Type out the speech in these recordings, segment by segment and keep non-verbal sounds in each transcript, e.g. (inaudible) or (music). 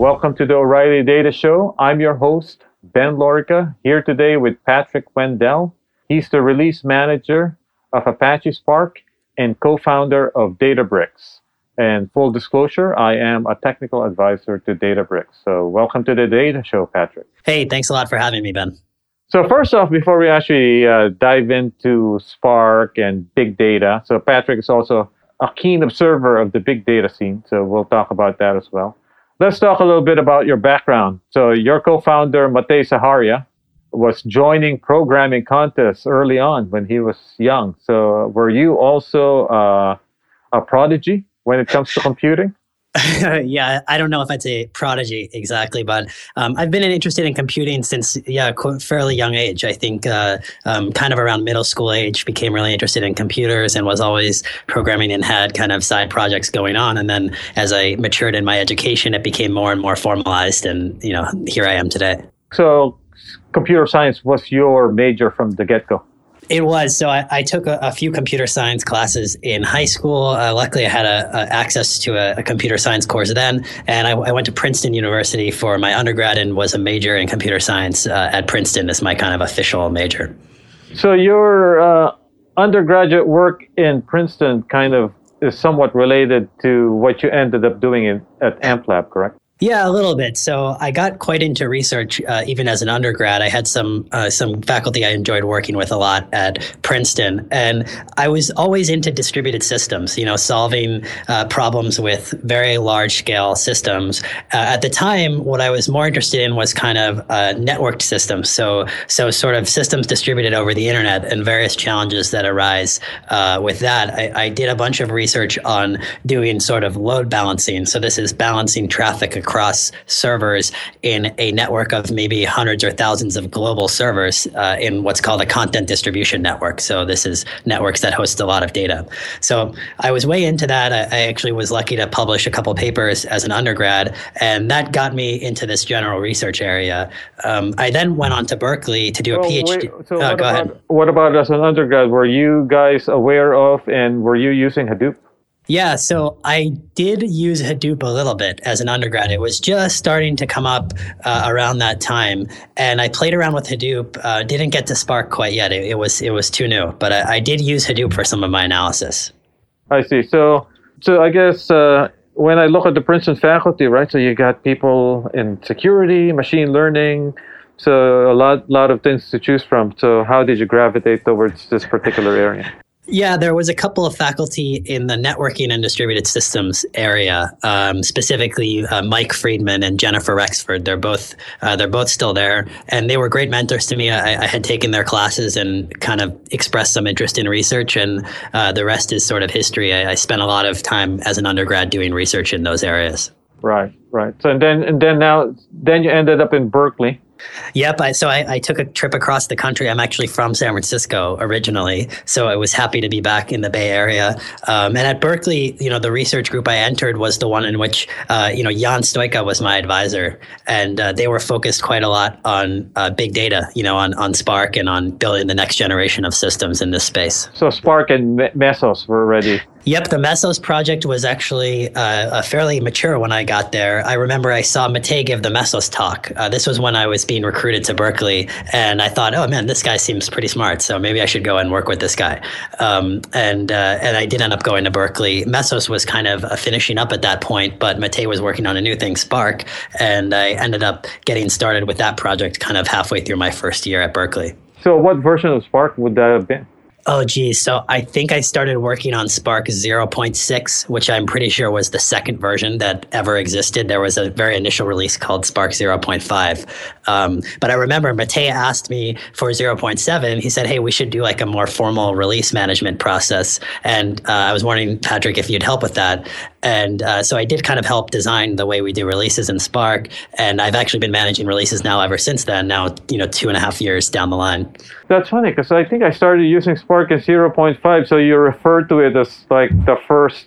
Welcome to the O'Reilly Data Show. I'm your host, Ben Lorica, here today with Patrick Wendell. He's the release manager of Apache Spark and co founder of Databricks. And full disclosure, I am a technical advisor to Databricks. So, welcome to the Data Show, Patrick. Hey, thanks a lot for having me, Ben. So, first off, before we actually uh, dive into Spark and big data, so Patrick is also a keen observer of the big data scene. So, we'll talk about that as well. Let's talk a little bit about your background. So, your co founder, Matei Zaharia, was joining programming contests early on when he was young. So, were you also uh, a prodigy when it comes to computing? (laughs) yeah, I don't know if I'd say prodigy exactly, but um, I've been interested in computing since yeah, fairly young age. I think uh, um, kind of around middle school age, became really interested in computers and was always programming and had kind of side projects going on. And then as I matured in my education, it became more and more formalized, and you know, here I am today. So computer science was your major from the get go? It was. So I, I took a, a, few computer science classes in high school. Uh, luckily, I had a, a access to a, computer science course then, and I, I, went to Princeton University for my undergrad and was a major in computer science uh, at Princeton as my kind of official major. So your uh, undergraduate work in Princeton kind of is somewhat related to what you ended up doing in, at AMPLab, correct? Yeah, a little bit. So I got quite into research uh, even as an undergrad. I had some uh, some faculty I enjoyed working with a lot at Princeton, and I was always into distributed systems. You know, solving uh, problems with very large scale systems. Uh, at the time, what I was more interested in was kind of uh, networked systems. So so sort of systems distributed over the internet and various challenges that arise uh, with that. I, I did a bunch of research on doing sort of load balancing. So this is balancing traffic across servers in a network of maybe hundreds or thousands of global servers uh, in what's called a content distribution network. So this is networks that host a lot of data. So I was way into that. I, I actually was lucky to publish a couple papers as an undergrad, and that got me into this general research area. Um, I then went on to Berkeley to do a PhD. Wait, so oh, go about, ahead. What about as an undergrad? Were you guys aware of and were you using Hadoop? Yeah, so I did use Hadoop a little bit as an undergrad. It was just starting to come up uh, around that time, and I played around with Hadoop. Uh, didn't get to Spark quite yet. It, it was it was too new, but I, I, did use Hadoop for some of my analysis. I see. So so I guess uh, when I look at the Princeton faculty, right? So you got people in security, machine learning. So a lot lot of things to choose from. So how did you gravitate towards this particular area? Yeah, there was a couple of faculty in the networking and distributed systems area, um, specifically uh, Mike Freedman and Jennifer Rexford. They're both uh, they're both still there, and they were great mentors to me. I, I, had taken their classes and kind of expressed some interest in research, and uh, the rest is sort of history. I, I spent a lot of time as an undergrad doing research in those areas. Right, right. So and then and then now then you ended up in Berkeley. Yep. I, so I, I, took a trip across the country. I'm actually from San Francisco originally, so I was happy to be back in the Bay Area. Um, and at Berkeley, you know, the research group I entered was the one in which, uh, you know, Ion Stoica was my advisor, and uh, they were focused quite a lot on uh, big data, you know, on on Spark and on building the next generation of systems in this space. So Spark and Mesos were ready Yep, the Mesos project was actually uh, fairly mature when I got there. I remember I saw Matei give the Mesos talk. Uh, this was when I was being recruited to Berkeley, and I thought, oh man, this guy seems pretty smart, so maybe I should go and work with this guy. Um, and uh, and I did end up going to Berkeley. Mesos was kind of finishing up at that point, but Matei was working on a new thing, Spark, and I ended up getting started with that project kind of halfway through my first year at Berkeley. So, what version of Spark would that have been? Oh, geez. So I think I started working on Spark 0.6, which I'm pretty sure was the second version that ever existed. There was a very initial release called Spark 0.5. Um, but I remember Matei asked me for 0.7. He said, hey, we should do like a more formal release management process. And uh, I was wondering, Patrick, if you'd help with that. And uh, so I did kind of help design the way we do releases in Spark. And I've actually been managing releases now ever since then, now, you know, two and a half years down the line. That's funny because I think I started using Spark in 0.5. So you refer to it as like the first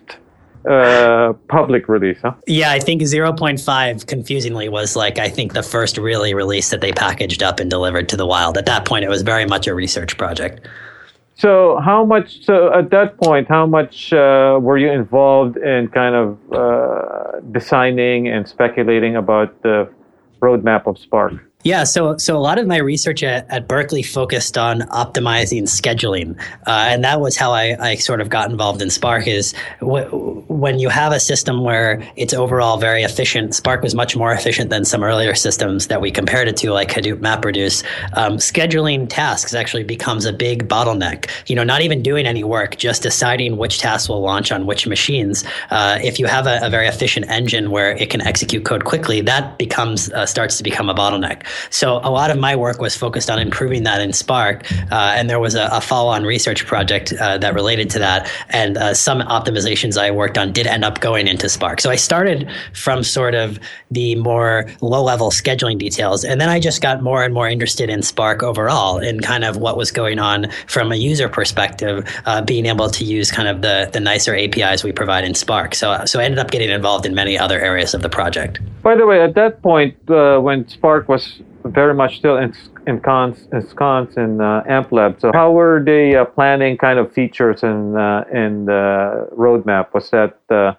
uh, public release, huh? Yeah, I think 0.5 confusingly was like, I think the first really release that they packaged up and delivered to the wild. At that point, it was very much a research project. So how much? So at that point, how much uh, were you involved in kind of uh, designing and speculating about the roadmap of Spark? Yeah, so so a lot of my research at, at Berkeley focused on optimizing scheduling, uh, and that was how I, I sort of got involved in Spark. Is w- when you have a system where it's overall very efficient. Spark was much more efficient than some earlier systems that we compared it to, like Hadoop MapReduce. Um, scheduling tasks actually becomes a big bottleneck. You know, not even doing any work, just deciding which tasks will launch on which machines. Uh, if you have a, a, very efficient engine where it can execute code quickly, that becomes uh, starts to become a bottleneck. So a lot of my work was focused on improving that in Spark, uh, and there was a, a follow-on research project uh, that related to that, and uh, some optimizations I worked on did end up going into Spark. So I started from sort of the more low-level scheduling details, and then I just got more and more interested in Spark overall, and kind of what was going on from a user perspective, uh, being able to use kind of the the nicer APIs we provide in Spark. So so I ended up getting involved in many other areas of the project. By the way, at that point, uh, when Spark was very much still ensconced, in cons in uh, AMPLab. So how were they uh, planning kind of features and uh, and the roadmap? Was that uh,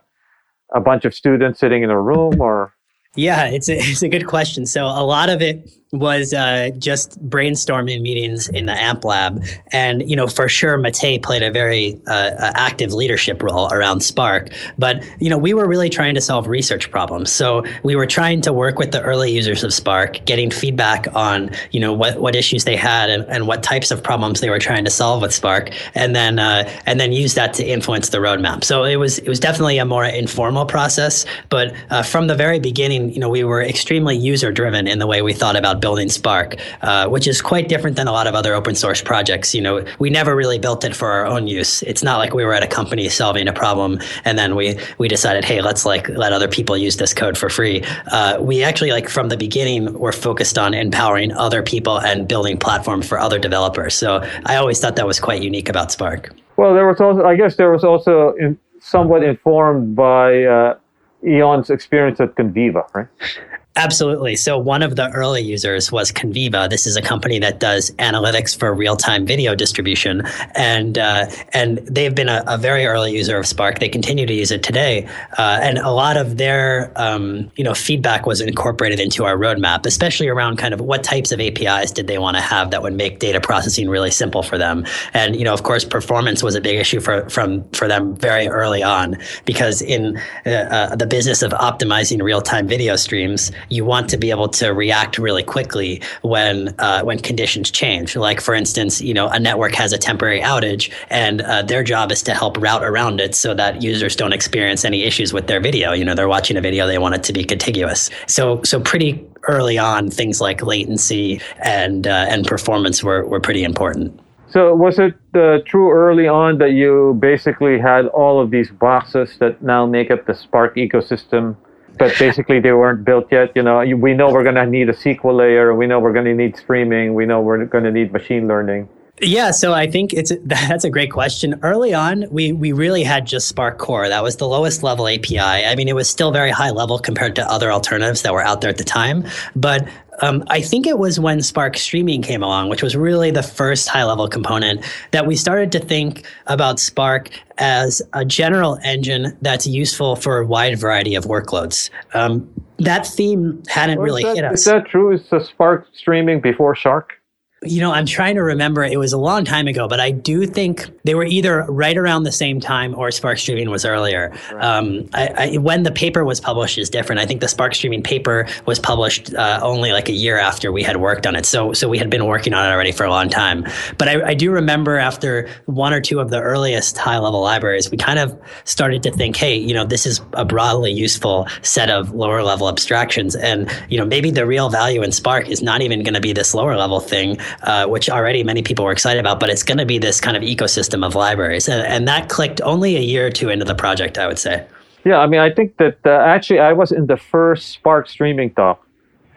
a bunch of students sitting in a room or? Yeah, it's a, (laughs) it's a good question. So a lot of it was uh, just brainstorming meetings in the AMP lab. And, you know, for sure, Matei played a very uh, active leadership role around Spark. But, you know, we were really trying to solve research problems. So we were trying to work with the early users of Spark, getting feedback on, you know, what, what issues they had and, and what types of problems they were trying to solve with Spark. And then, uh, and then use that to influence the roadmap. So it was, it was definitely a more informal process. But uh, from the very beginning, you know, we were extremely user driven in the way we thought about building Spark, uh, which is quite different than a lot of other open source projects. You know, we never really built it for our own use. It's not like we were at a company solving a problem and then we we decided, hey, let's like let other people use this code for free. Uh, we actually like from the beginning were focused on empowering other people and building platforms for other developers. So I always thought that was quite unique about Spark. Well, there was also, I guess, there was also in, somewhat informed by. Uh, Ion's experience at Conviva, right? (laughs) Absolutely. So one of the early users was Conviva. This is a company that does analytics for real-time video distribution, and uh, and they've been a, a, very early user of Spark. They continue to use it today, uh, and a lot of their um, you know feedback was incorporated into our roadmap, especially around kind of what types of APIs did they want to have that would make data processing really simple for them. And you know, of course, performance was a big issue for from for them very early on because in uh, uh the business of optimizing real-time video streams you want to be able to react really quickly when uh, when conditions change. Like for instance, you know, a network has a temporary outage, and uh, their job is to help route around it so that users don't experience any issues with their video. You know, they're watching a video, they want it to be contiguous. So so pretty early on, things like latency and uh, and performance were were pretty important. So was it uh, true early on that you basically had all of these boxes that now make up the Spark ecosystem but basically they weren't built yet. You know, we know we're going to need a SQL layer. We know we're going to need streaming. We know we're going to need machine learning. Yeah, so I think it's (laughs) that's a great question. Early on, we we really had just Spark Core. That was the lowest level API. I mean, it was still very high level compared to other alternatives that were out there at the time. But um, I think it was when Spark Streaming came along, which was really the first high level component, that we started to think about Spark as a general engine that's useful for a wide variety of workloads. Um, that theme hadn't really that, hit us. Is that true? Is the Spark Streaming before Shark? You know, I'm trying to remember. It was a long time ago, but I do think they were either right around the same time or Spark Streaming was earlier. Right. Um, I, I, when the paper was published is different. I think the Spark Streaming paper was published uh, only like a year after we had worked on it. So, so we had been working on it already for a long time. But I, I do remember after one or two of the earliest high level libraries, we kind of started to think, hey, you know, this is a broadly useful set of lower level abstractions, and you know, maybe the real value in Spark is not even going to be this lower level thing uh, which already many people were excited about, but it's going to be this kind of ecosystem of libraries. And, and, that clicked only a year or two into the project, I would say. Yeah, I mean, I think that uh, actually I was in the first Spark streaming talk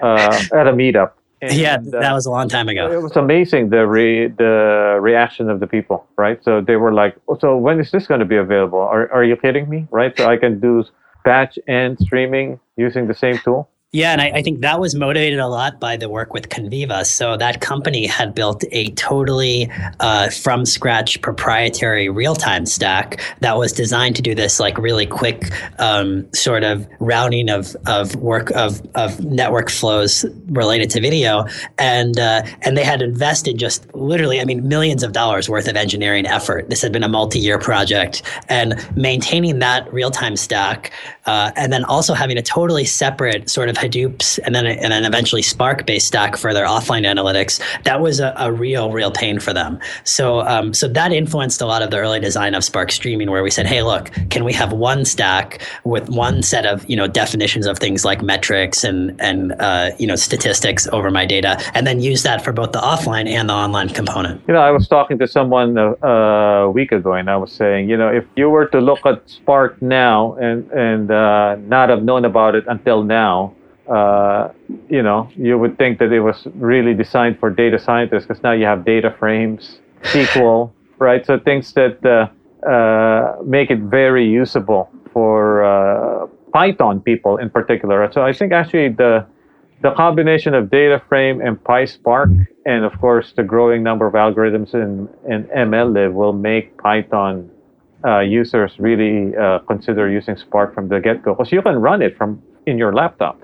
uh, (laughs) at a meetup. And, yeah, that was a long time ago. It was amazing the re- the reaction of the people, right? So they were like, oh, "So when is this going to be available? Are are you kidding me?" Right? So I can do batch and streaming using the same tool. Yeah, and I, I, think that was motivated a lot by the work with Conviva. So that company had built a totally uh, from scratch proprietary real time stack that was designed to do this like really quick um, sort of routing of of work of of network flows related to video, and uh, and they had invested just literally, I mean, millions of dollars worth of engineering effort. This had been a multi year project, and maintaining that real time stack, uh, and then also having a totally separate sort of Hadoop's and then and then eventually Spark based stack for their offline analytics. That was a, a real real pain for them. So um, so that influenced a lot of the early design of Spark Streaming, where we said, hey, look, can we have one stack with one set of you know definitions of things like metrics and and uh, you know statistics over my data, and then use that for both the offline and the online component. You know, I was talking to someone a, a week ago, and I was saying, you know, if you were to look at Spark now and and uh, not have known about it until now, uh, you know, you would think that it was really designed for data scientists because now you have data frames, (laughs) SQL, right? So things that uh, uh, make it very usable for uh, Python people in particular. So I think actually the the combination of data frame and PySpark, and of course the growing number of algorithms in, in MLlib will make Python uh, users really uh, consider using Spark from the get-go because you can run it from in your laptop.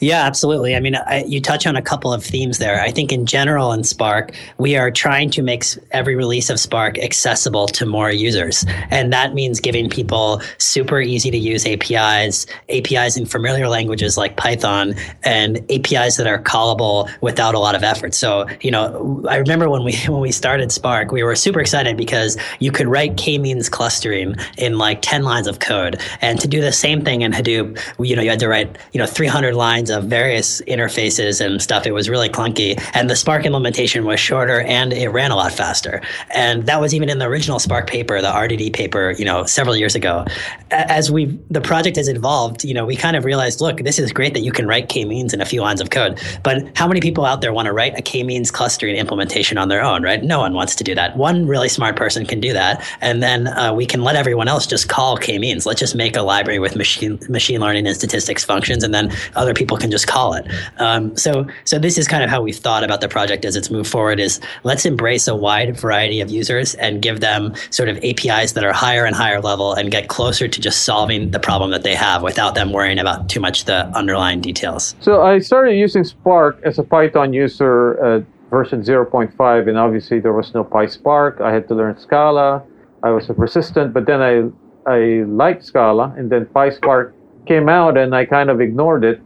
Yeah, absolutely. I mean, I, you touch on a couple of themes there. I think in general in Spark, we are trying to make every release of Spark accessible to more users. And that means giving people super easy to use APIs, APIs in familiar languages like Python, and APIs that are callable without a lot of effort. So, you know, I remember when we (laughs) when we started Spark, we were super excited because you could write k-means clustering in like 10 lines of code. And to do the same thing in Hadoop, you know, you had to write, you know, 300 lines of various interfaces and stuff. It was really clunky. And the Spark implementation was shorter and it ran a lot faster. And that was even in the original Spark paper, the RDD paper, you know, several years ago. As we the project has evolved, you know, we kind of realized, look, this is great that you can write k-means in a few lines of code. But how many people out there want to write a k-means clustering implementation on their own, right? No one wants to do that. One really smart person can do that. And then uh, we can let everyone else just call k-means. Let's just make a library with machine machine learning and statistics functions, and then other people can just call it. Um, so, so this is kind of how we've thought about the project as it's moved forward. Is let's embrace a wide variety of users and give them sort of APIs that are higher and higher level and get closer to just solving the problem that they have without them worrying about too much the underlying details. So I started using Spark as a Python user. Uh, version 0.5 and obviously there was no PySpark. I had to learn Scala. I was persistent, but then I I liked Scala and then PySpark came out and I kind of ignored it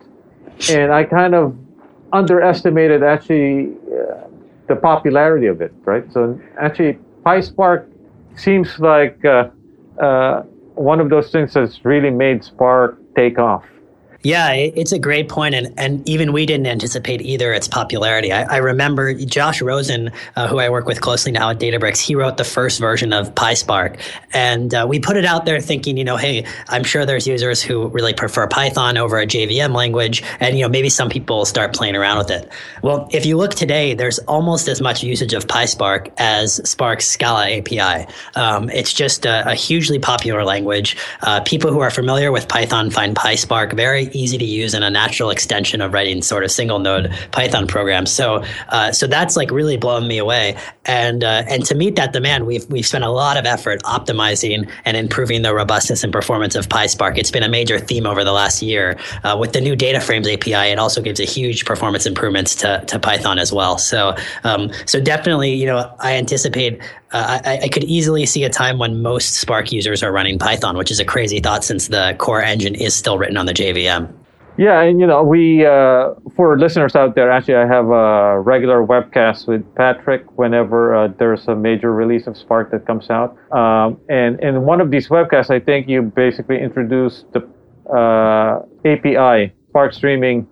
and I kind of underestimated actually uh, the popularity of it, right? So actually, PySpark seems like uh, uh, one of those things that's really made Spark take off. Yeah, it's a great point, and and even we didn't anticipate either its popularity. I, I remember Josh Rosen, uh, who I work with closely now at Databricks. He wrote the first version of PySpark, and uh, we put it out there thinking, you know, hey, I'm sure there's users who really prefer Python over a JVM language, and you know, maybe some people start playing around with it. Well, if you look today, there's almost as much usage of PySpark as Spark's Scala API. Um, it's just a, a, hugely popular language. Uh, people who are familiar with Python find PySpark very easy to use and a natural extension of writing sort of single node Python programs. So uh, so that's like really blown me away. And uh, and to meet that demand, we've we've spent a lot of effort optimizing and improving the robustness and performance of PySpark. It's been a major theme over the last year. Uh, with the new data frames API, it also gives a huge performance improvements to, to Python as well. So um, so definitely, you know, I anticipate uh, I, I, could easily see a time when most Spark users are running Python, which is a crazy thought since the core engine is still written on the JVM. Yeah, and you know, we uh, for listeners out there, actually, I have a regular webcast with Patrick whenever uh, there's a major release of Spark that comes out. Um, and in one of these webcasts, I think you basically introduced the uh, API Spark streaming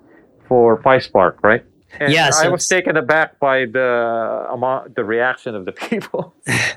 for PySpark, right? And yeah, so I was taken aback by the amount, the reaction of the (laughs) people,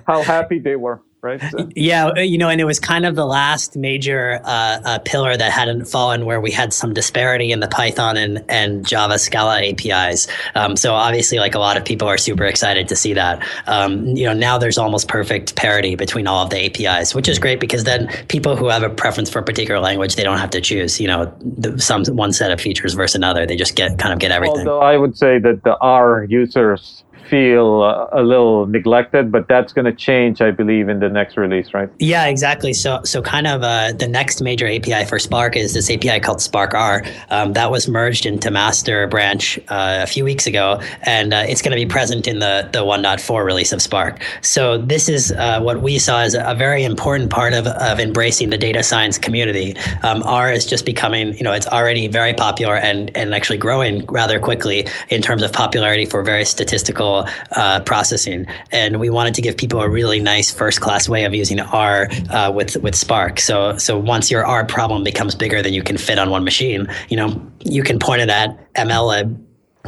how happy they were. Right? (laughs) So. Yeah, uh, you know, and it was kind of the last major uh, uh, pillar that hadn't fallen where we had some disparity in the Python and, and Java Scala APIs. Um, so obviously, like a lot of people are super excited to see that. Um, you know, now there's almost perfect parity between all of the APIs, which is great because then people who have a preference for a particular language, they don't have to choose, you know, the, some one set of features versus another. They just get kind of get everything. Although I would say that the R users feel uh, a little neglected, but that's going to change, I believe, in the next release, right? Yeah, exactly. So, so kind of uh, the next major API for Spark is this API called SparkR. Um, that was merged into Master Branch uh, a few weeks ago, and uh, it's going to be present in the the 1.4 release of Spark. So, this is uh, what we saw as a very important part of, of embracing the data science community. Um, R is just becoming, you know, it's already very popular and and actually growing rather quickly in terms of popularity for various statistical uh, processing, and we wanted to give people a really nice first class way of using R uh, with with Spark. So so once your R problem becomes bigger than you can fit on one machine, you know you can point it at MLlib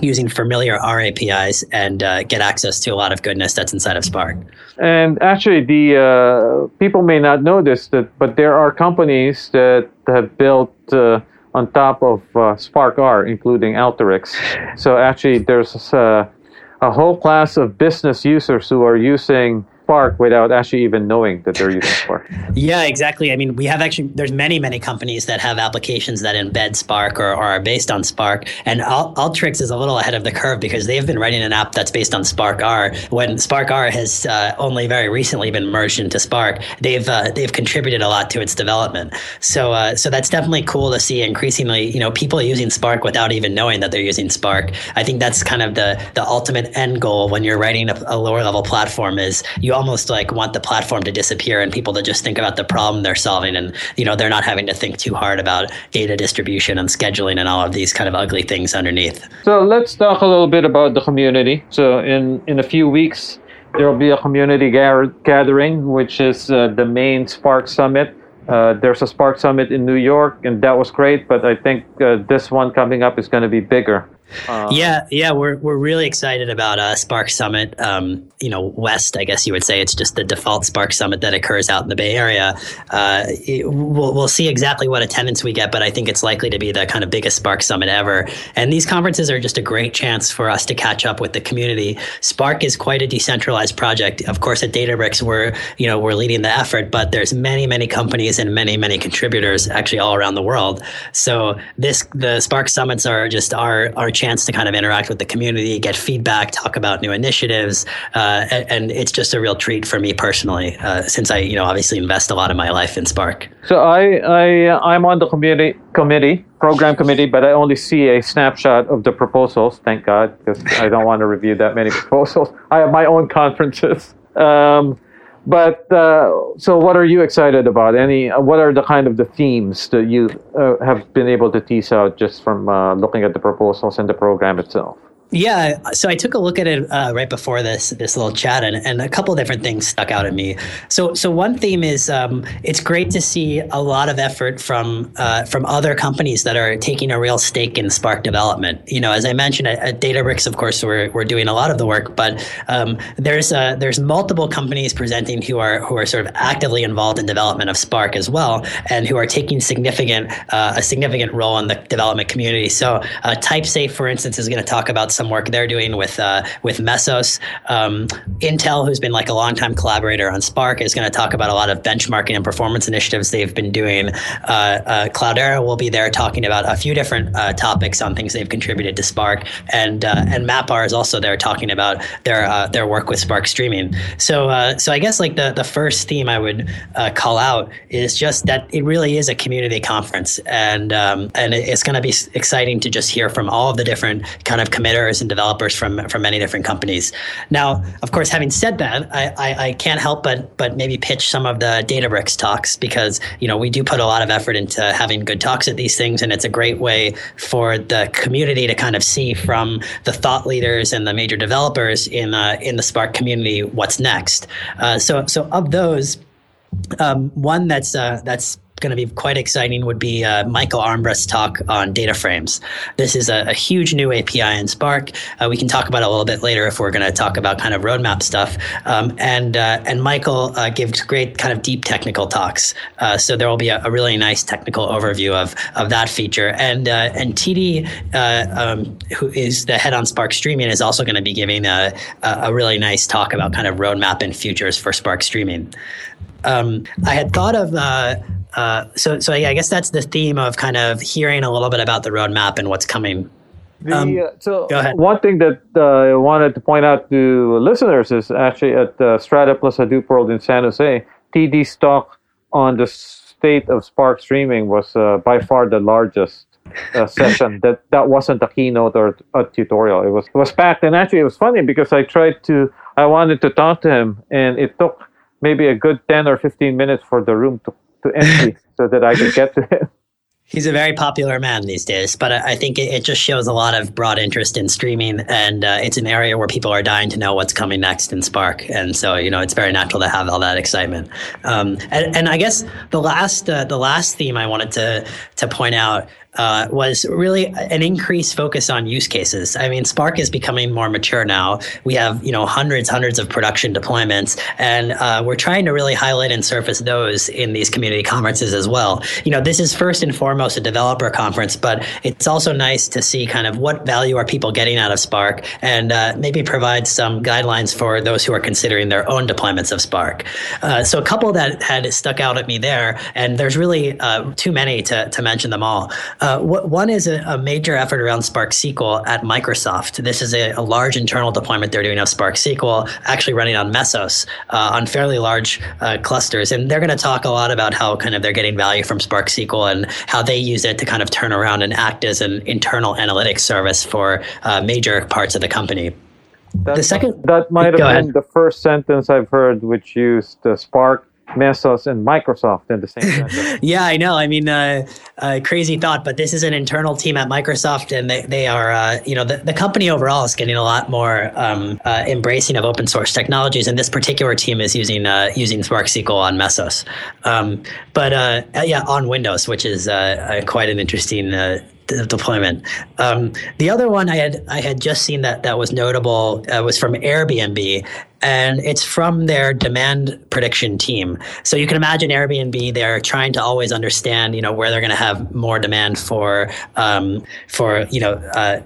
using familiar R APIs and uh, get access to a lot of goodness that's inside of Spark. And actually, the uh, people may not know this, that, but there are companies that have built uh, on top of uh, SparkR, including Alteryx. So actually, there's uh, a whole class of business users who are using Spark without actually even knowing that they're using Spark. (laughs) yeah, exactly. I mean, we have actually there's many many companies that have applications that embed Spark or, or are based on Spark, and Alt- Alteryx is a little ahead of the curve because they've been writing an app that's based on SparkR. When SparkR has uh, only very recently been merged into Spark, they've uh, they've contributed a lot to its development. So uh, so that's definitely cool to see. Increasingly, you know, people using Spark without even knowing that they're using Spark. I think that's kind of the the ultimate end goal when you're writing a, a lower level platform is you almost like want the platform to disappear and people to just think about the problem they're solving and you know they're not having to think too hard about data distribution and scheduling and all of these kind of ugly things underneath. So let's talk a little bit about the community. So in in a few weeks there will be a community gar- gathering which is uh, the main Spark Summit. Uh, there's a Spark Summit in New York, and that was great. But I think uh, this one coming up is going to be bigger. Uh, yeah, yeah, we're we're really excited about uh, Spark Summit. Um, you know, West, I guess you would say it's just the default Spark Summit that occurs out in the Bay Area. Uh, we'll we'll see exactly what attendance we get, but I think it's likely to be the kind of biggest Spark Summit ever. And these conferences are just a great chance for us to catch up with the community. Spark is quite a decentralized project. Of course, at Databricks, we're you know we're leading the effort, but there's many many companies and many many contributors actually all around the world. So this the Spark Summits are just our our chance to kind of interact with the community, get feedback, talk about new initiatives, uh, and, and, it's just a real treat for me personally, uh, since I, you know, obviously invest a lot of my life in Spark. So I, I, I'm on the community committee, program committee, but I only see a snapshot of the proposals. Thank God, because I don't want to review that many (laughs) proposals. I have my own conferences. Um, but uh, so, what are you excited about? Any? Uh, what are the kind of the themes that you uh, have been able to tease out just from uh, looking at the proposals and the program itself? Yeah, so I took a look at it uh, right before this this little chat, and, and a couple of different things stuck out at me. So, so one theme is um, it's great to see a lot of effort from uh, from other companies that are taking a real stake in Spark development. You know, as I mentioned at, at Databricks, of course, we're, we're doing a lot of the work, but um, there's uh, there's multiple companies presenting who are who are sort of actively involved in development of Spark as well, and who are taking significant uh, a significant role in the development community. So, uh, TypeSafe, for instance, is going to talk about some work they're doing with uh, with Mesos. Um, Intel, who's been like a longtime collaborator on Spark, is going to talk about a lot of benchmarking and performance initiatives they've been doing. Uh, uh, Cloudera will be there talking about a few different uh, topics on things they've contributed to Spark, and uh, and MapR is also there talking about their their work with Spark streaming. So so I guess like the the first theme I would call out is just that it really is a community conference, and um, and it's going to be exciting to just hear from all of the different kind of and developers from from many different companies. Now, of course, having said that, I, I, I, can't help but but maybe pitch some of the Databricks talks because you know we do put a lot of effort into having good talks at these things, and it's a great way for the community to kind of see from the thought leaders and the major developers in uh, in the Spark community what's next. Uh, so so of those. Um, one that's uh, that's going to be quite exciting would be uh, Michael Armbrust's talk on data frames. This is a, a huge new API in Spark. Uh, we can talk about it a little bit later if we're going to talk about kind of roadmap stuff. Um, and uh, and Michael uh, gives great kind of deep technical talks. Uh, so there will be a, a, really nice technical overview of of that feature. And uh, and TD, um, who is the head on Spark Streaming, is also going to be giving a, a really nice talk about kind of roadmap and futures for Spark Streaming. Um, I had thought of uh, uh, so so I guess that's the theme of kind of hearing a little bit about the roadmap and what's coming. The, um, uh, so one thing that uh, I wanted to point out to listeners is actually at uh, Strata plus Hadoop World in San Jose, TD's talk on the state of Spark streaming was uh, by far the largest (laughs) session. That that wasn't a keynote or a tutorial. It was it was packed, and actually it was funny because I tried to I wanted to talk to him, and it took maybe a good ten or fifteen minutes for the room to to empty so that I could get to him. (laughs) He's a very popular man these days, but I think it, just shows a lot of broad interest in streaming, and uh, it's an area where people are dying to know what's coming next in Spark, and so you know it's very natural to have all that excitement. Um, and, and, I guess the last uh, the last theme I wanted to to point out uh, was really an increased focus on use cases. I mean, Spark is becoming more mature now. We have you know hundreds, hundreds of production deployments, and uh, we're trying to really highlight and surface those in these community conferences as well. You know, this is first and foremost a developer conference, but it's also nice to see kind of what value are people getting out of Spark, and uh, maybe provide some guidelines for those who are considering their own deployments of Spark. Uh, so a couple that had stuck out at me there, and there's really uh, too many to to mention them all. Uh, one is a, a, major effort around Spark SQL at Microsoft. This is a, a, large internal deployment they're doing of Spark SQL, actually running on Mesos uh, on fairly large uh, clusters. And they're going to talk a lot about how kind of they're getting value from Spark SQL and how they use it to kind of turn around and act as an internal analytics service for uh, major parts of the company. That, the second that might have been ahead. the first sentence I've heard which used Spark Mesos and Microsoft in the same (laughs) yeah, I know. I mean, uh, uh, crazy thought, but this is an internal team at Microsoft, and they, they are, uh, you know, the, the company overall is getting a lot more um, uh, embracing of open source technologies, and this particular team is using uh, using Spark SQL on Mesos. Um, but uh, yeah, on Windows, which is quite an interesting deployment. Um, the other one I had I had just seen that that was notable uh, was from Airbnb, and it's from their demand prediction team. So you can imagine Airbnb; they're trying to always understand, you know, where they're going to have more demand for um, for you know uh,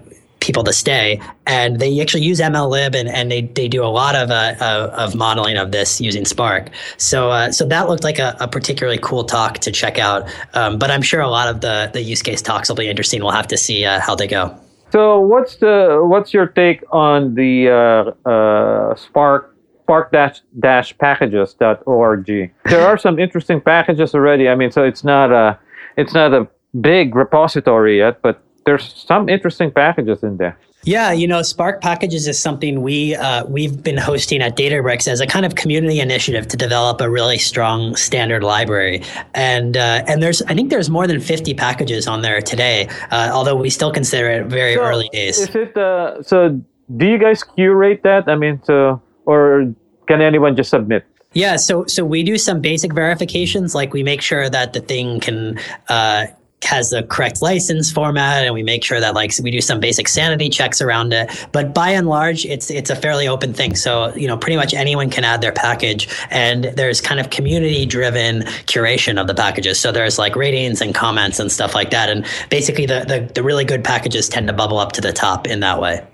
people to stay. And they actually use MLlib and, and they, they do a lot of, uh, of modeling of this using Spark. So uh, so that looked like a, a, particularly cool talk to check out. Um, but I'm sure a lot of the, the use case talks will be interesting. We'll have to see uh, how they go. So what's the what's your take on the uh, uh, Spark spark dash dash packages.org? There are some interesting packages already. I mean, so it's not a it's not a big repository yet, but there's some interesting packages in there. Yeah, you know, Spark Packages is something we uh, we've been hosting at Databricks as a kind of community initiative to develop a really strong standard library. And uh, and there's I think there's more than 50 packages on there today, uh, although we still consider it very so early days. Is it uh, so? Do you guys curate that? I mean, so or can anyone just submit? Yeah, so so we do some basic verifications, like we make sure that the thing can uh, has the correct license format and we make sure that like we do some basic sanity checks around it. But by and large it's it's a fairly open thing. So you know pretty much anyone can add their package and there's kind of community driven curation of the packages. So there's like ratings and comments and stuff like that. And basically the the, the really good packages tend to bubble up to the top in that way.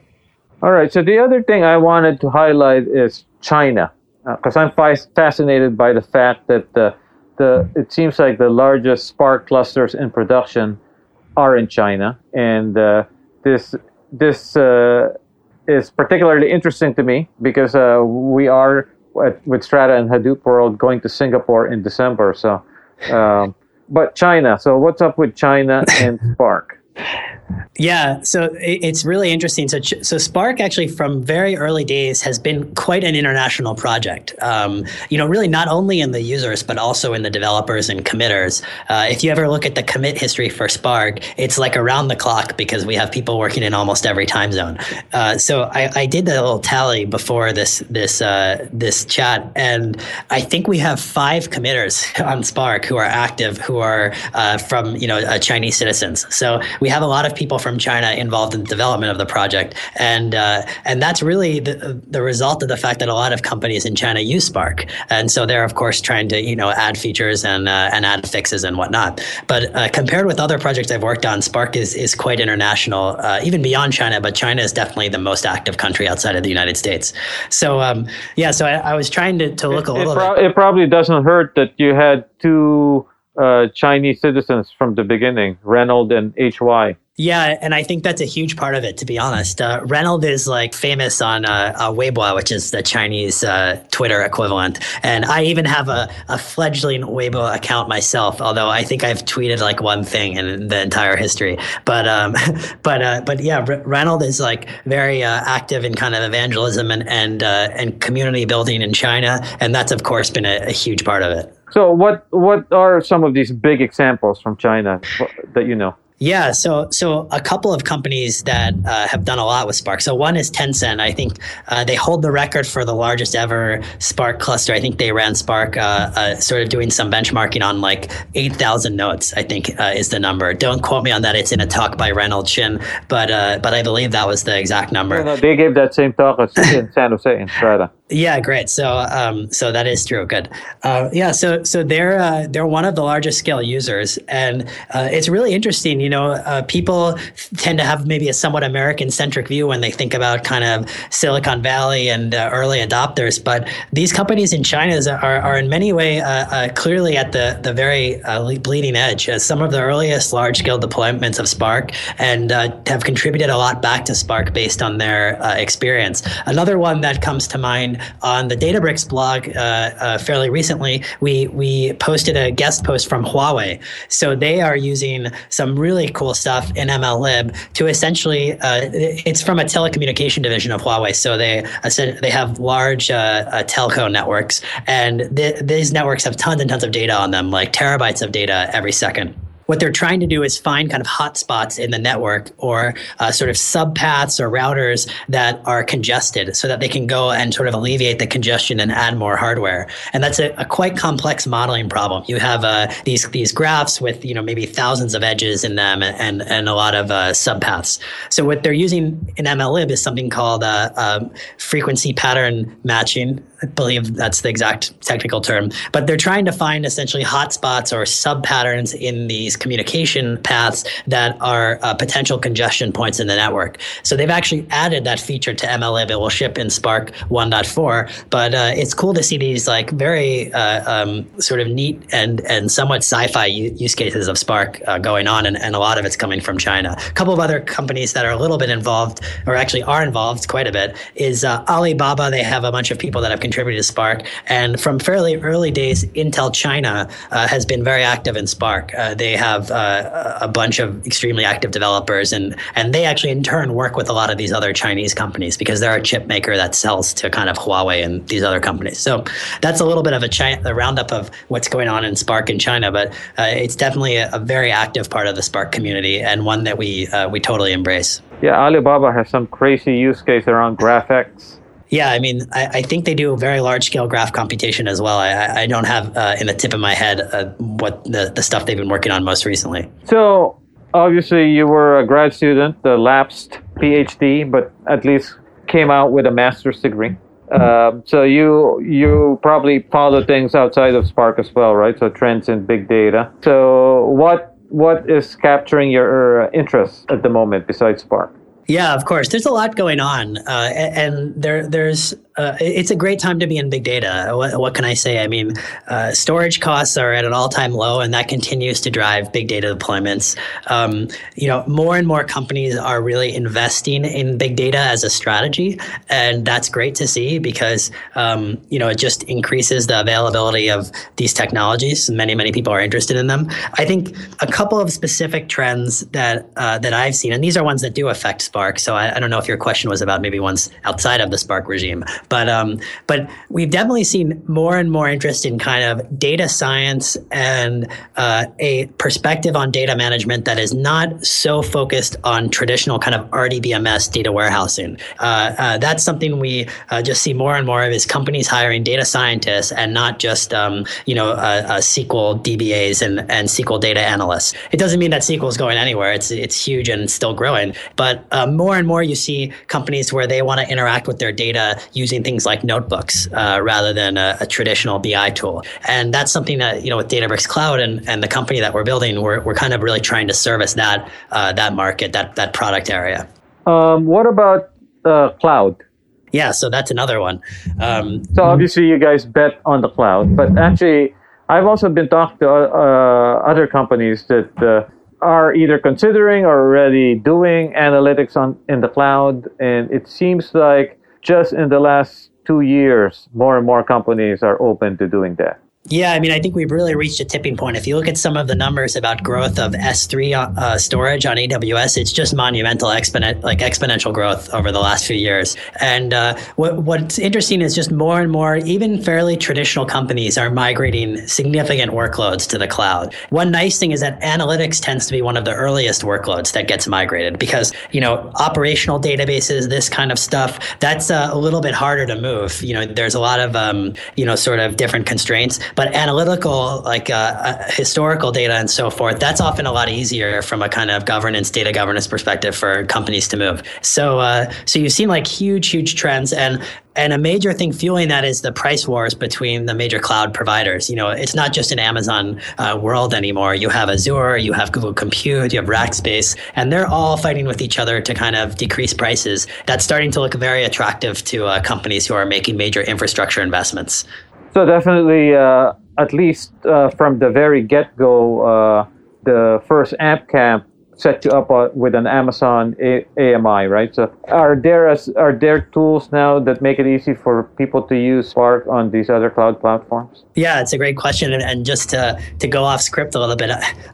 All right. So the other thing i wanted to highlight is china because uh, i'm fascinated by the fact that the the it seems like the largest Spark clusters in production are in China, and uh, this this uh, is particularly interesting to me because uh, we are at, with Strata and Hadoop World going to Singapore in December. So, um, but China. So what's up with China and Spark? (laughs) Yeah, so it's really interesting. So, so Spark actually, from very early days, has been quite an international project. Um, you know, really not only in the users but also in the developers and committers. Uh, if you ever look at the commit history for Spark, it's like around the clock because we have people working in almost every time zone. Uh, so I, I, did the little tally before this this uh, this chat, and I think we have five committers (laughs) on Spark who are active, who are uh, from you know uh, Chinese citizens. So we have a lot of people from China involved in the development of the project, and uh, and that's really the the result of the fact that a lot of companies in China use Spark, and so they're of course trying to you know add features and uh, and add fixes and whatnot. But uh, compared with other projects I've worked on, Spark is is quite international, uh, even beyond China. But China is definitely the most active country outside of the United States. So um, yeah, so I, I, was trying to, to look it, a little. It, pro- it probably doesn't hurt that you had two uh, Chinese citizens from the beginning, Reynold and HY. Yeah, and I think that's a huge part of it, to be honest. Uh, Reynold is like famous on uh, uh, Weibo, which is the Chinese uh, Twitter equivalent. And I even have a, a fledgling Weibo account myself, although I think I've tweeted like one thing in the entire history. But um, (laughs) but uh, but yeah, Reynold is like very uh, active in kind of evangelism and and and community building in China, and that's of course been a, a huge part of it. So what what are some of these big examples from China that you know? Yeah, so so a couple of companies that uh, have done a lot with Spark. So one is Tencent. I think uh, they hold the record for the largest ever Spark cluster. I think they ran Spark, uh, uh sort of doing some benchmarking on like eight thousand nodes. I think uh, is the number. Don't quote me on that. It's in a talk by Reynold Xin, but uh, but I believe that was the exact number. No, no, they gave that same talk (laughs) in San Jose in Strata. Yeah, great. So, um, so that is true. Good. Uh, yeah. So, so they're uh, they're one of the largest scale users, and uh, it's really interesting. You know, uh, people tend to have maybe a somewhat American centric view when they think about kind of Silicon Valley and uh, early adopters, but these companies in China are, are in many ways uh, clearly at the the very bleeding edge. some of the earliest large scale deployments of Spark, and have contributed a lot back to Spark based on their experience. Another one that comes to mind on the Databricks blog uh, uh, fairly recently, we we posted a guest post from Huawei. So they are using some really cool stuff in MLlib to essentially uh, it's from a telecommunication division of Huawei. So they they have large uh, uh, telco networks, and th- these networks have tons and tons of data on them, like terabytes of data every second what they're trying to do is find kind of hotspots in the network or uh, sort of subpaths or routers that are congested so that they can go and sort of alleviate the congestion and add more hardware. And that's a, a quite complex modeling problem. You have uh, these these graphs with you know maybe thousands of edges in them and and a lot of uh, subpaths. So what they're using in MLlib is something called uh, um, frequency pattern matching I believe that's the exact technical term. But they're trying to find essentially hotspots or subpatterns in these communication paths that are uh, potential congestion points in the network. So they've actually added that feature to MLlib. It will ship in Spark 1.4. But uh, it's cool to see these like very uh, um, sort of neat and and somewhat sci-fi use cases of Spark uh, going on, and, and a lot of it's coming from China. A couple of other companies that are a little bit involved, or actually are involved quite a bit, is uh, Alibaba. They have a bunch of people that have contributed to Spark. And from fairly early days, Intel China has been very active in Spark. They have uh, a bunch of extremely active developers, and and they actually in turn work with a lot of these other Chinese companies because they're a chip maker that sells to kind of Huawei and these other companies. So that's a little bit of a, China, a roundup of what's going on in Spark in China, but uh, it's definitely a, a, very active part of the Spark community and one that we uh, we totally embrace. Yeah, Alibaba has some crazy use case around GraphX yeah, I mean, I, I, think they do very large scale graph computation as well. I, I don't have uh, in the tip of my head uh, what the, the stuff they've been working on most recently. So, obviously, you were a grad student, the lapsed PhD, but at least came out with a master's degree. Uh, so you you probably follow things outside of Spark as well, right? So trends in big data. So what what is capturing your interest at the moment besides Spark? Yeah, of course. There's a lot going on, uh, and there there's uh, it's a great time to be in big data. What, what can I say? I mean, uh, storage costs are at an all-time low, and that continues to drive big data deployments. Um, you know, more and more companies are really investing in big data as a strategy, and that's great to see because um, you know it just increases the availability of these technologies. Many many people are interested in them. I think a couple of specific trends that uh, that I've seen, and these are ones that do affect Spark. So I, I don't know if your question was about maybe ones outside of the Spark regime. But um, but we've definitely seen more and more interest in kind of data science and uh, a perspective on data management that is not so focused on traditional kind of RDBMS data warehousing. Uh, uh, that's something we uh, just see more and more of is companies hiring data scientists and not just um, you know uh, uh, SQL DBAs and, and SQL data analysts. It doesn't mean that SQL is going anywhere. It's it's huge and still growing. But more and more you see companies where they want to interact with their data using things like notebooks uh, rather than a, a, traditional BI tool. And that's something that, you know, with Databricks Cloud and, and the company that we're building, we're, we're kind of really trying to service that, uh, that market, that, that product area. Um, what about uh, cloud? Yeah, so that's another one. Um, so obviously you guys bet on the cloud, but actually I've also been talking to uh, other companies that uh, are either considering or already doing analytics on in the cloud, and it seems like just in the last two years, more and more companies are open to doing that. Yeah, I mean, I think we've really reached a tipping point. If you look at some of the numbers about growth of S3 uh, storage on AWS, it's just monumental, exponent like exponential growth over the last few years. And uh, what, what's interesting is just more and more, even fairly traditional companies are migrating significant workloads to the cloud. One nice thing is that analytics tends to be one of the earliest workloads that gets migrated because you know operational databases, this kind of stuff, that's uh, a little bit harder to move. You know, there's a lot of um, you know sort of different constraints but analytical, like uh, uh, historical data and so forth, that's often a lot easier from a kind of governance, data governance perspective for companies to move. So, uh, so you've seen like huge, huge trends, and and a major thing fueling that is the price wars between the major cloud providers. You know, it's not just an Amazon uh, world anymore. You have Azure, you have Google Compute, you have Rackspace, and they're all fighting with each other to kind of decrease prices. That's starting to look very attractive to uh, companies who are making major infrastructure investments. So definitely, uh, at least uh, from the very get go, uh, the first AMP camp set you up uh, with an Amazon A- AMI, right? So are there as, are there tools now that make it easy for people to use Spark on these other cloud platforms? Yeah, it's a great question, and, and just to to go off script a little bit,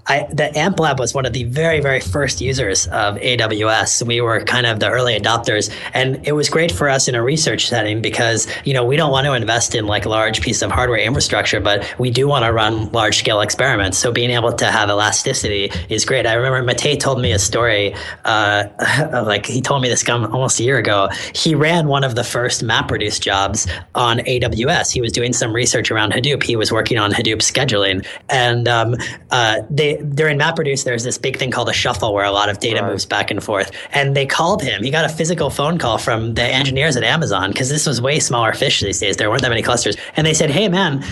I the AMPLab was one of the very very first users of AWS. We were kind of the early adopters, and it was great for us in a research setting because you know we don't want to invest in like large piece of hardware infrastructure, but we do want to run large scale experiments. So being able to have elasticity is great. I remember Matei he told me a story, uh, (laughs) like he told me this almost a year ago. He ran one of the first MapReduce jobs on AWS. He was doing some research around Hadoop. He was working on Hadoop scheduling, and um, uh, they during MapReduce, there's this big thing called a shuffle where a lot of data right. moves back and forth. And they called him. He got a physical phone call from the engineers at Amazon because this was way smaller fish these days. There weren't that many clusters, and they said, "Hey, man,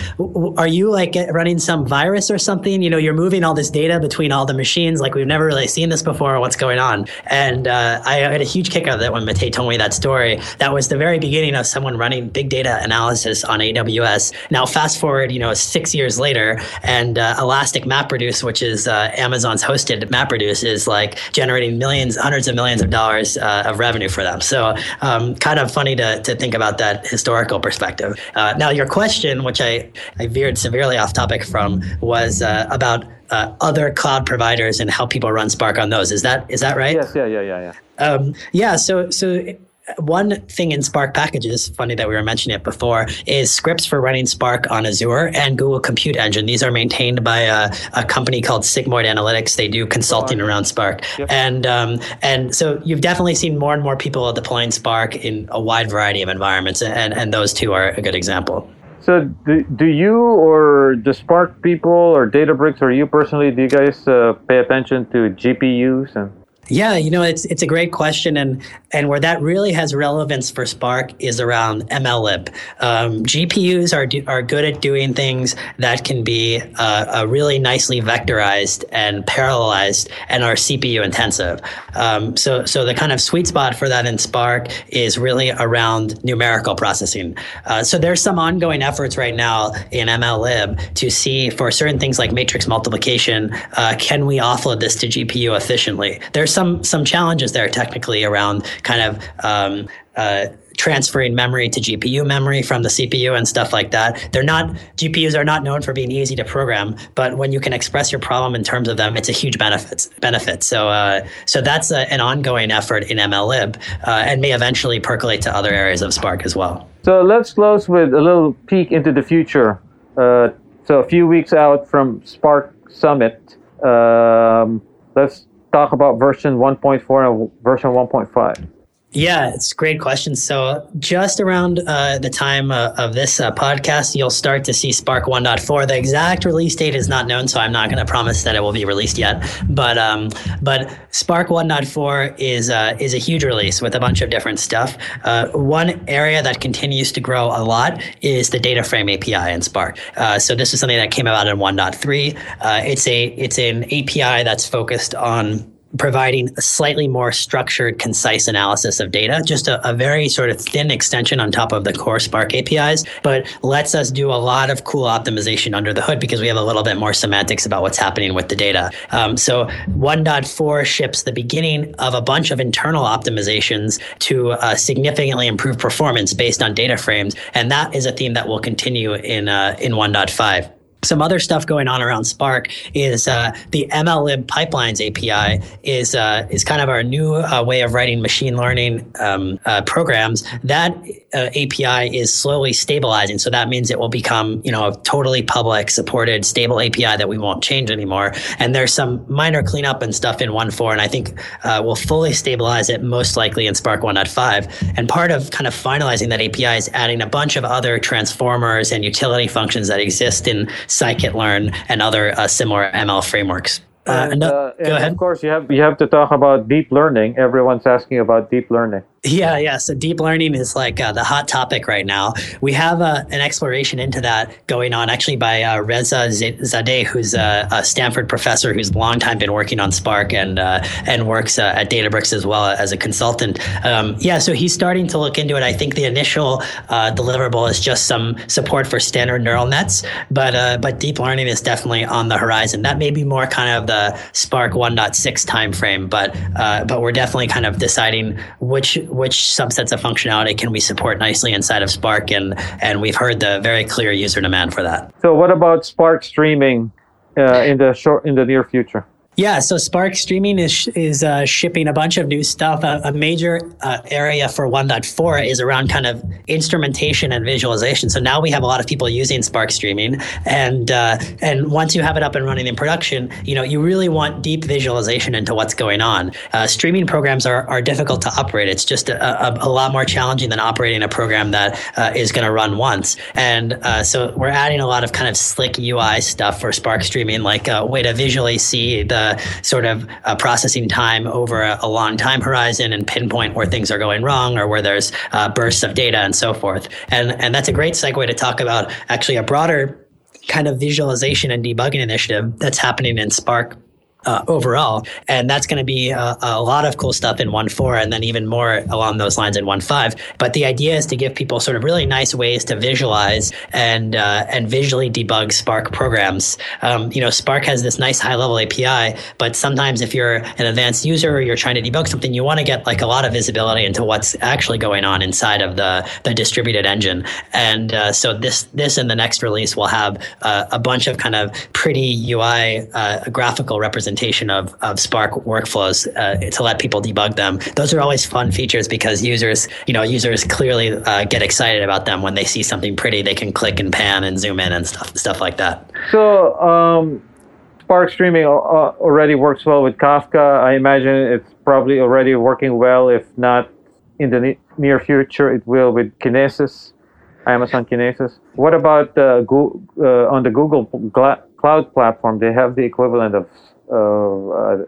are you like running some virus or something? You know, you're moving all this data between all the machines like we've never really seen this before. What's going on? And uh, I had a huge kick out of that when Matei told me that story. That was the very beginning of someone running big data analysis on AWS. Now, fast forward, you know, six years later, and uh, Elastic MapReduce, which is uh, Amazon's hosted MapReduce, is like generating millions, hundreds of millions of dollars uh, of revenue for them. So, um, kind of funny to, to think about that historical perspective. Uh, now, your question, which I, I veered severely off topic from, was uh, about uh, other cloud providers and how people run Spark on those. Is that is that right? Yes. Yeah. Yeah. Yeah. Yeah. Um, yeah. So so one thing in Spark packages, funny that we were mentioning it before, is scripts for running Spark on Azure and Google Compute Engine. These are maintained by a, a company called Sigmoid Analytics. They do consulting around Spark, yep. and um, and so you've definitely seen more and more people deploying Spark in a wide variety of environments, and and those two are a good example. So, do, do you or the Spark people or Databricks or you personally, do you guys uh, pay attention to GPUs and Yeah, you know, it's it's a great question, and and where that really has relevance for Spark is around MLlib. Um, GPUs are do, are good at doing things that can be uh, really nicely vectorized and parallelized, and are CPU intensive. Um, so so the kind of sweet spot for that in Spark is really around numerical processing. Uh, so there's some ongoing efforts right now in MLlib to see for certain things like matrix multiplication, uh, can we offload this to GPU efficiently? There's some some challenges there technically around kind of um, uh, transferring memory to GPU memory from the CPU and stuff like that. They're not GPUs are not known for being easy to program, but when you can express your problem in terms of them, it's a huge benefit. Benefit. So uh, so that's a, an ongoing effort in MLlib uh, and may eventually percolate to other areas of Spark as well. So let's close with a little peek into the future. Uh, so a few weeks out from Spark Summit, um, let's talk about version 1.4 and version 1.5. Yeah, it's a great question. So, just around uh, the time uh, of this uh, podcast, you'll start to see Spark 1.4. The exact release date is not known, so I'm not going to promise that it will be released yet. But um, but Spark 1.4 is uh, is a huge release with a bunch of different stuff. Uh, one area that continues to grow a lot is the data frame API in Spark. Uh, so this is something that came about in 1.3. it's a it's an API that's focused on providing a slightly more structured, concise analysis of data, just a, a, very sort of thin extension on top of the core Spark APIs, but lets us do a lot of cool optimization under the hood because we have a little bit more semantics about what's happening with the data. Um, so 1.4 ships the beginning of a bunch of internal optimizations to uh, significantly improve performance based on data frames, and that is a theme that will continue in uh, in 1.5 some other stuff going on around Spark is uh, the MLlib pipelines API is uh, is kind of our new uh, way of writing machine learning um, uh, programs. That uh, API is slowly stabilizing, so that means it will become you know a totally public supported stable API that we won't change anymore. And there's some minor cleanup and stuff in 1.4, and I think uh, we'll fully stabilize it most likely in Spark 1.5. And part of kind of finalizing that API is adding a bunch of other transformers and utility functions that exist in scikit-learn, and other uh, similar ML frameworks. Uh, and, uh, go ahead. Of course, you have you have to talk about deep learning. Everyone's asking about deep learning. Yeah, yeah. So deep learning is like uh, the hot topic right now. We have uh, an exploration into that going on actually by uh, Reza Zadeh, who's a, a, Stanford professor who's long time been working on Spark and uh, and works uh, at Databricks as well as a consultant. Um, yeah, so he's starting to look into it. I think the initial uh, deliverable is just some support for standard neural nets, but but deep learning is definitely on the horizon. That may be more kind of the Spark 1.6 timeframe, but but we're definitely kind of deciding which which subsets of functionality can we support nicely inside of Spark, and and we've heard the very clear user demand for that. So, what about Spark streaming uh, in the short in the near future? Yeah, so Spark Streaming is is uh, shipping a bunch of new stuff. A, a major uh, area for 1.4 is around kind of instrumentation and visualization. So now we have a lot of people using Spark Streaming, and uh, and once you have it up and running in production, you know you really want deep visualization into what's going on. Uh, streaming programs are, are difficult to operate. It's just a, a, a lot more challenging than operating a program that uh, is going to run once. And uh, so we're adding a lot of kind of slick UI stuff for Spark Streaming, like a way to visually see the sort of uh, processing time over a, a, long time horizon and pinpoint where things are going wrong or where there's uh, bursts of data and so forth. And and that's a great segue to talk about actually a broader kind of visualization and debugging initiative that's happening in Spark uh, overall. And that's going to be a, a, lot of cool stuff in 1.4 and then even more along those lines in 1.5. But the idea is to give people sort of really nice ways to visualize and uh, and visually debug Spark programs. Um, you know, Spark has this nice high level API, but sometimes if you're an advanced user or you're trying to debug something, you want to get like a lot of visibility into what's actually going on inside of the, the distributed engine. And uh, so this this in the next release will have uh, a bunch of kind of pretty UI uh, graphical representation of, of Spark workflows uh, to let people debug them. Those are always fun features because users, you know, users clearly uh, get excited about them when they see something pretty. They can click and pan and zoom in and stuff stuff like that. So. Um, Spark streaming uh, already works well with Kafka. I imagine it's probably already working well. If not in the near future, it will with Kinesis, Amazon Kinesis. What about uh, uh, on the Google Cloud platform? They have the equivalent of uh,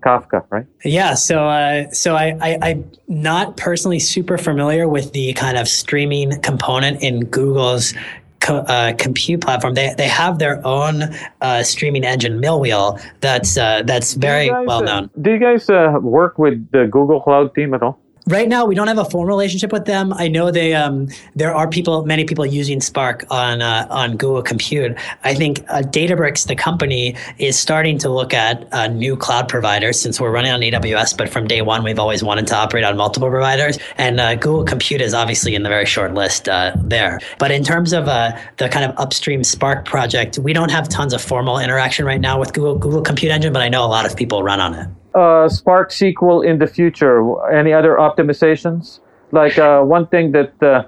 Kafka, right? Yeah. So, uh, so I, I, am not personally super familiar with the kind of streaming component in Google's co- uh, compute platform. They, they have their own uh, streaming engine, MillWheel. That's uh, that's very guys, well known. do you guys uh, work with the Google Cloud team at all? Right now, we don't have a formal relationship with them. I know they um, there are people, many people using Spark on uh, on Google Compute. I think uh, Databricks, the company, is starting to look at new cloud providers since we're running on AWS. But from day one, we've always wanted to operate on multiple providers, and uh, Google Compute is obviously in the very short list uh, there. But in terms of uh, the kind of upstream Spark project, we don't have tons of formal interaction right now with Google Google Compute Engine, but I know a lot of people run on it uh, Spark SQL in the future? Any other optimizations? Like uh, one thing that uh,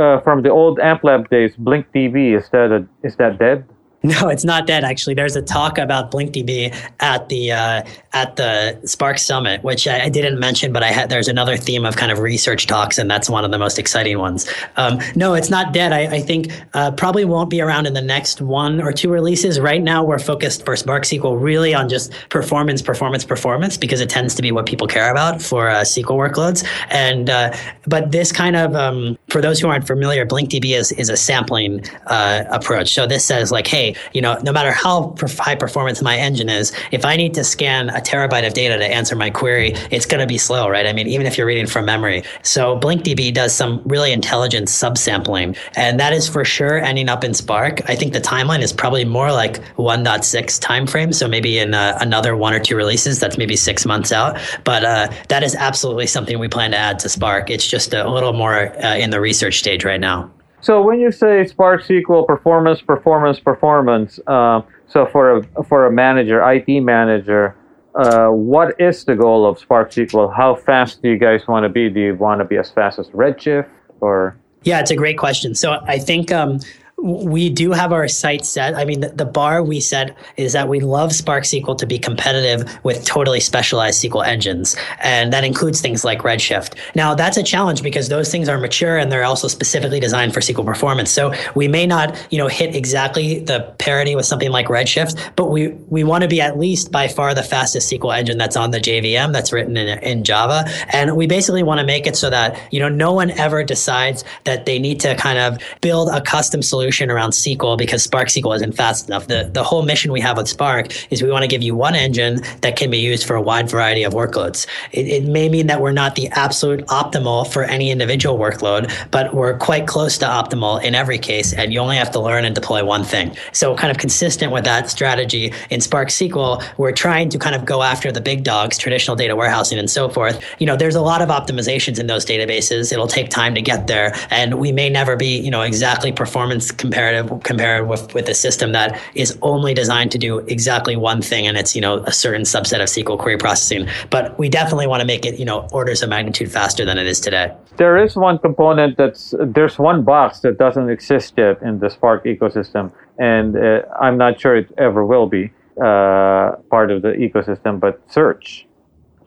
uh from the old AMPLab days, BlinkDB is that a, is that dead? (laughs) No, it's not dead. Actually, there's a talk about BlinkDB at the uh, at the Spark Summit, which I, I, didn't mention, but I. There's another theme of kind of research talks, and that's one of the most exciting ones. Um, no, it's not dead. I, I think uh, probably won't be around in the next one or two releases. Right now, we're focused for Spark SQL really on just performance, performance, performance, because it tends to be what people care about for uh, SQL workloads. And uh, but this kind of um, for those who aren't familiar, BlinkDB is is a sampling uh, approach. So this says like, hey you know, no matter how high performance my engine is, if I need to scan a terabyte of data to answer my query, it's going to be slow, right? I mean, even if you're reading from memory. So BlinkDB does some really intelligent subsampling, and that is for sure ending up in Spark. I think the timeline is probably more like 1.6 timeframe. So maybe in uh, another one or two releases, that's maybe six months out. But uh, that is absolutely something we plan to add to Spark. It's just a little more uh, in the research stage right now. So when you say Spark SQL performance, performance, performance, uh, so for a for a manager, IT manager, uh, what is the goal of Spark SQL? How fast do you guys want to be? Do you want to be as fast as Redshift or? Yeah, it's a great question. So I think um, we do have our sights set. I mean, the, the, bar we set is that we love Spark SQL to be competitive with totally specialized SQL engines. And that includes things like Redshift. Now, that's a challenge because those things are mature and they're also specifically designed for SQL performance. So we may not, you know, hit exactly the parity with something like Redshift, but we, we want to be at least by far the fastest SQL engine that's on the JVM that's written in, in Java. And we basically want to make it so that, you know, no one ever decides that they need to kind of build a custom solution around SQL because Spark SQL isn't fast enough. The, the whole mission we have with Spark is we want to give you one engine that can be used for a wide variety of workloads. It, it may mean that we're not the absolute optimal for any individual workload, but we're quite close to optimal in every case, and you only have to learn and deploy one thing. So, kind of consistent with that strategy in Spark SQL, we're trying to kind of go after the big dogs, traditional data warehousing and so forth. You know, there's a lot of optimizations in those databases. It'll take time to get there, and we may never be, you know, exactly performance comparative compared with with a system that is only designed to do exactly one thing and it's you know a certain subset of SQL query processing. But we definitely want to make it you know orders of magnitude faster than it is today. There is one component that's there's one box that doesn't exist yet in the Spark ecosystem, and uh, I'm not sure it ever will be uh, part of the ecosystem. But search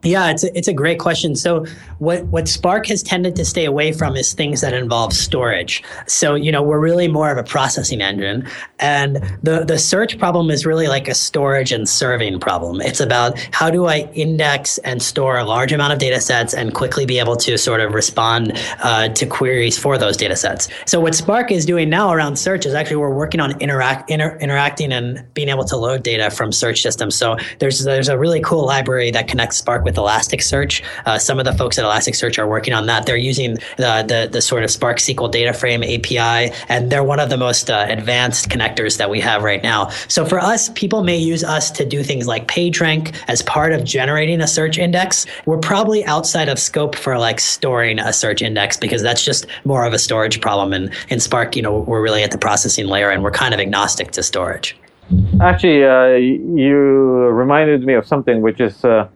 yeah, it's a, it's a great question. So what what Spark has tended to stay away from is things that involve storage. So you know we're really more of a processing engine, and the the search problem is really like a storage and serving problem. It's about how do I index and store a large amount of data sets and quickly be able to sort of respond uh, to queries for those data sets. So what Spark is doing now around search is actually we're working on interact inter, interacting and being able to load data from search systems. So there's there's a really cool library that connects Spark with Elasticsearch. Uh, some of the folks at Elasticsearch are working on that. They're using the, the, the sort of Spark SQL data frame API, and they're one of the most uh, advanced connectors that we have right now. So for us, people may use us to do things like PageRank as part of generating a search index. We're probably outside of scope for like storing a search index because that's just more of a storage problem. And in Spark, you know, we're really at the processing layer and we're kind of agnostic to storage. Actually, uh, you reminded me of something, which is uh,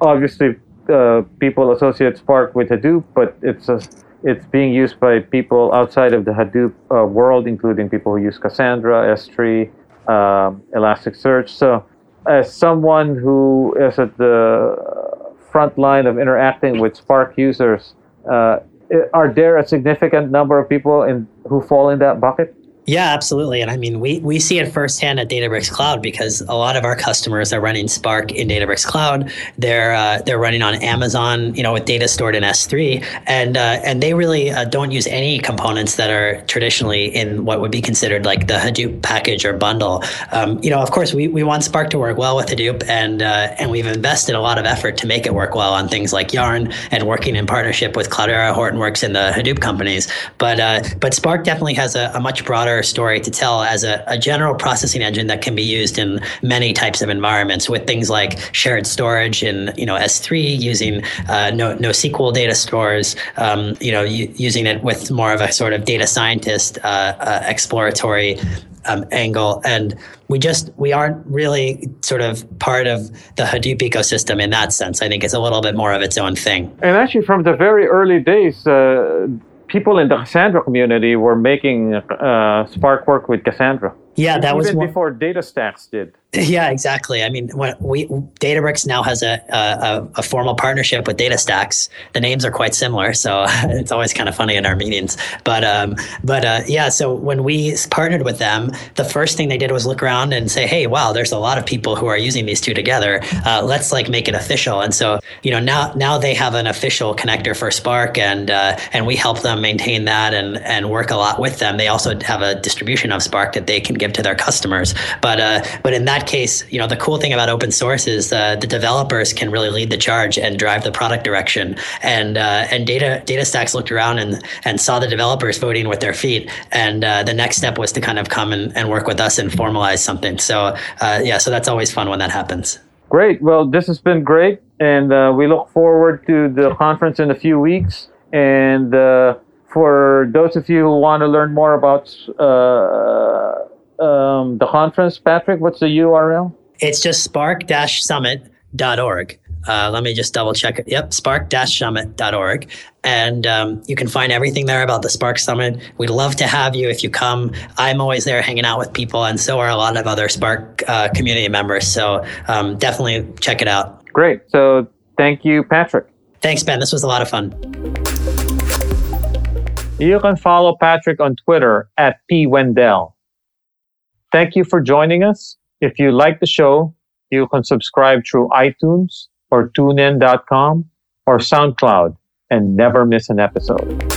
obviously uh, people associate Spark with Hadoop, but it's a, it's being used by people outside of the Hadoop uh, world, including people who use Cassandra, S3, um, Elasticsearch. So, as someone who is at the front line of interacting with Spark users, uh, are there a significant number of people in who fall in that bucket? Yeah, absolutely. And I mean, we, we see it firsthand at Databricks Cloud because a lot of our customers are running Spark in Databricks Cloud. They're uh, they're running on Amazon, you know, with data stored in S3, and uh, and they really uh, don't use any components that are traditionally in what would be considered like the Hadoop package or bundle. Um, you know, of course, we, we want Spark to work well with Hadoop, and uh, and we've invested a lot of effort to make it work well on things like Yarn and working in partnership with Cloudera, Hortonworks, and the Hadoop companies. But uh, but Spark definitely has a, a much broader story to tell as a, a, general processing engine that can be used in many types of environments with things like shared storage in you know S3 using uh, no, NoSQL data stores, um, you know using it with more of a sort of data scientist uh, uh, exploratory um, angle. And we just we aren't really sort of part of the hadoop ecosystem in that sense. I think it's a little bit more of its own thing. And actually from the very early days uh, people in the Cassandra community were making uh, Spark work with Cassandra. Yeah, that Even was before DataStax did. Yeah, exactly. I mean, we Databricks now has a, a, a formal partnership with DataStax. The names are quite similar, so (laughs) it's always kind of funny in our meetings. But um, but uh, yeah, so when we partnered with them, the first thing they did was look around and say, "Hey, wow, there's a lot of people who are using these two together. Uh, let's like make it official." And so you know now now they have an official connector for Spark, and uh, and we help them maintain that and and work a lot with them. They also have a distribution of Spark that they can give to their customers. But uh, but in that that case, you know, the cool thing about open source is uh, the developers can really lead the charge and drive the product direction. And uh, and data DataStax looked around and and saw the developers voting with their feet. And uh, the next step was to kind of come and, and work with us and formalize something. So uh, yeah, so that's always fun when that happens. Great. Well, this has been great, and uh, we look forward to the conference in a few weeks. And uh, for those of you who want to learn more about um, the conference, Patrick? What's the URL? It's just spark-summit.org. Uh, let me just double check it. Yep, spark-summit.org. And um, you can find everything there about the Spark Summit. We'd love to have you if you come. I'm always there hanging out with people, and so are a lot of other Spark uh, community members. So um, definitely check it out. Great. So thank you, Patrick. Thanks, Ben. This was a lot of fun. You can follow Patrick on Twitter at pwendell. Thank you for joining us. If you like the show, you can subscribe through iTunes or tunein.com or SoundCloud and never miss an episode.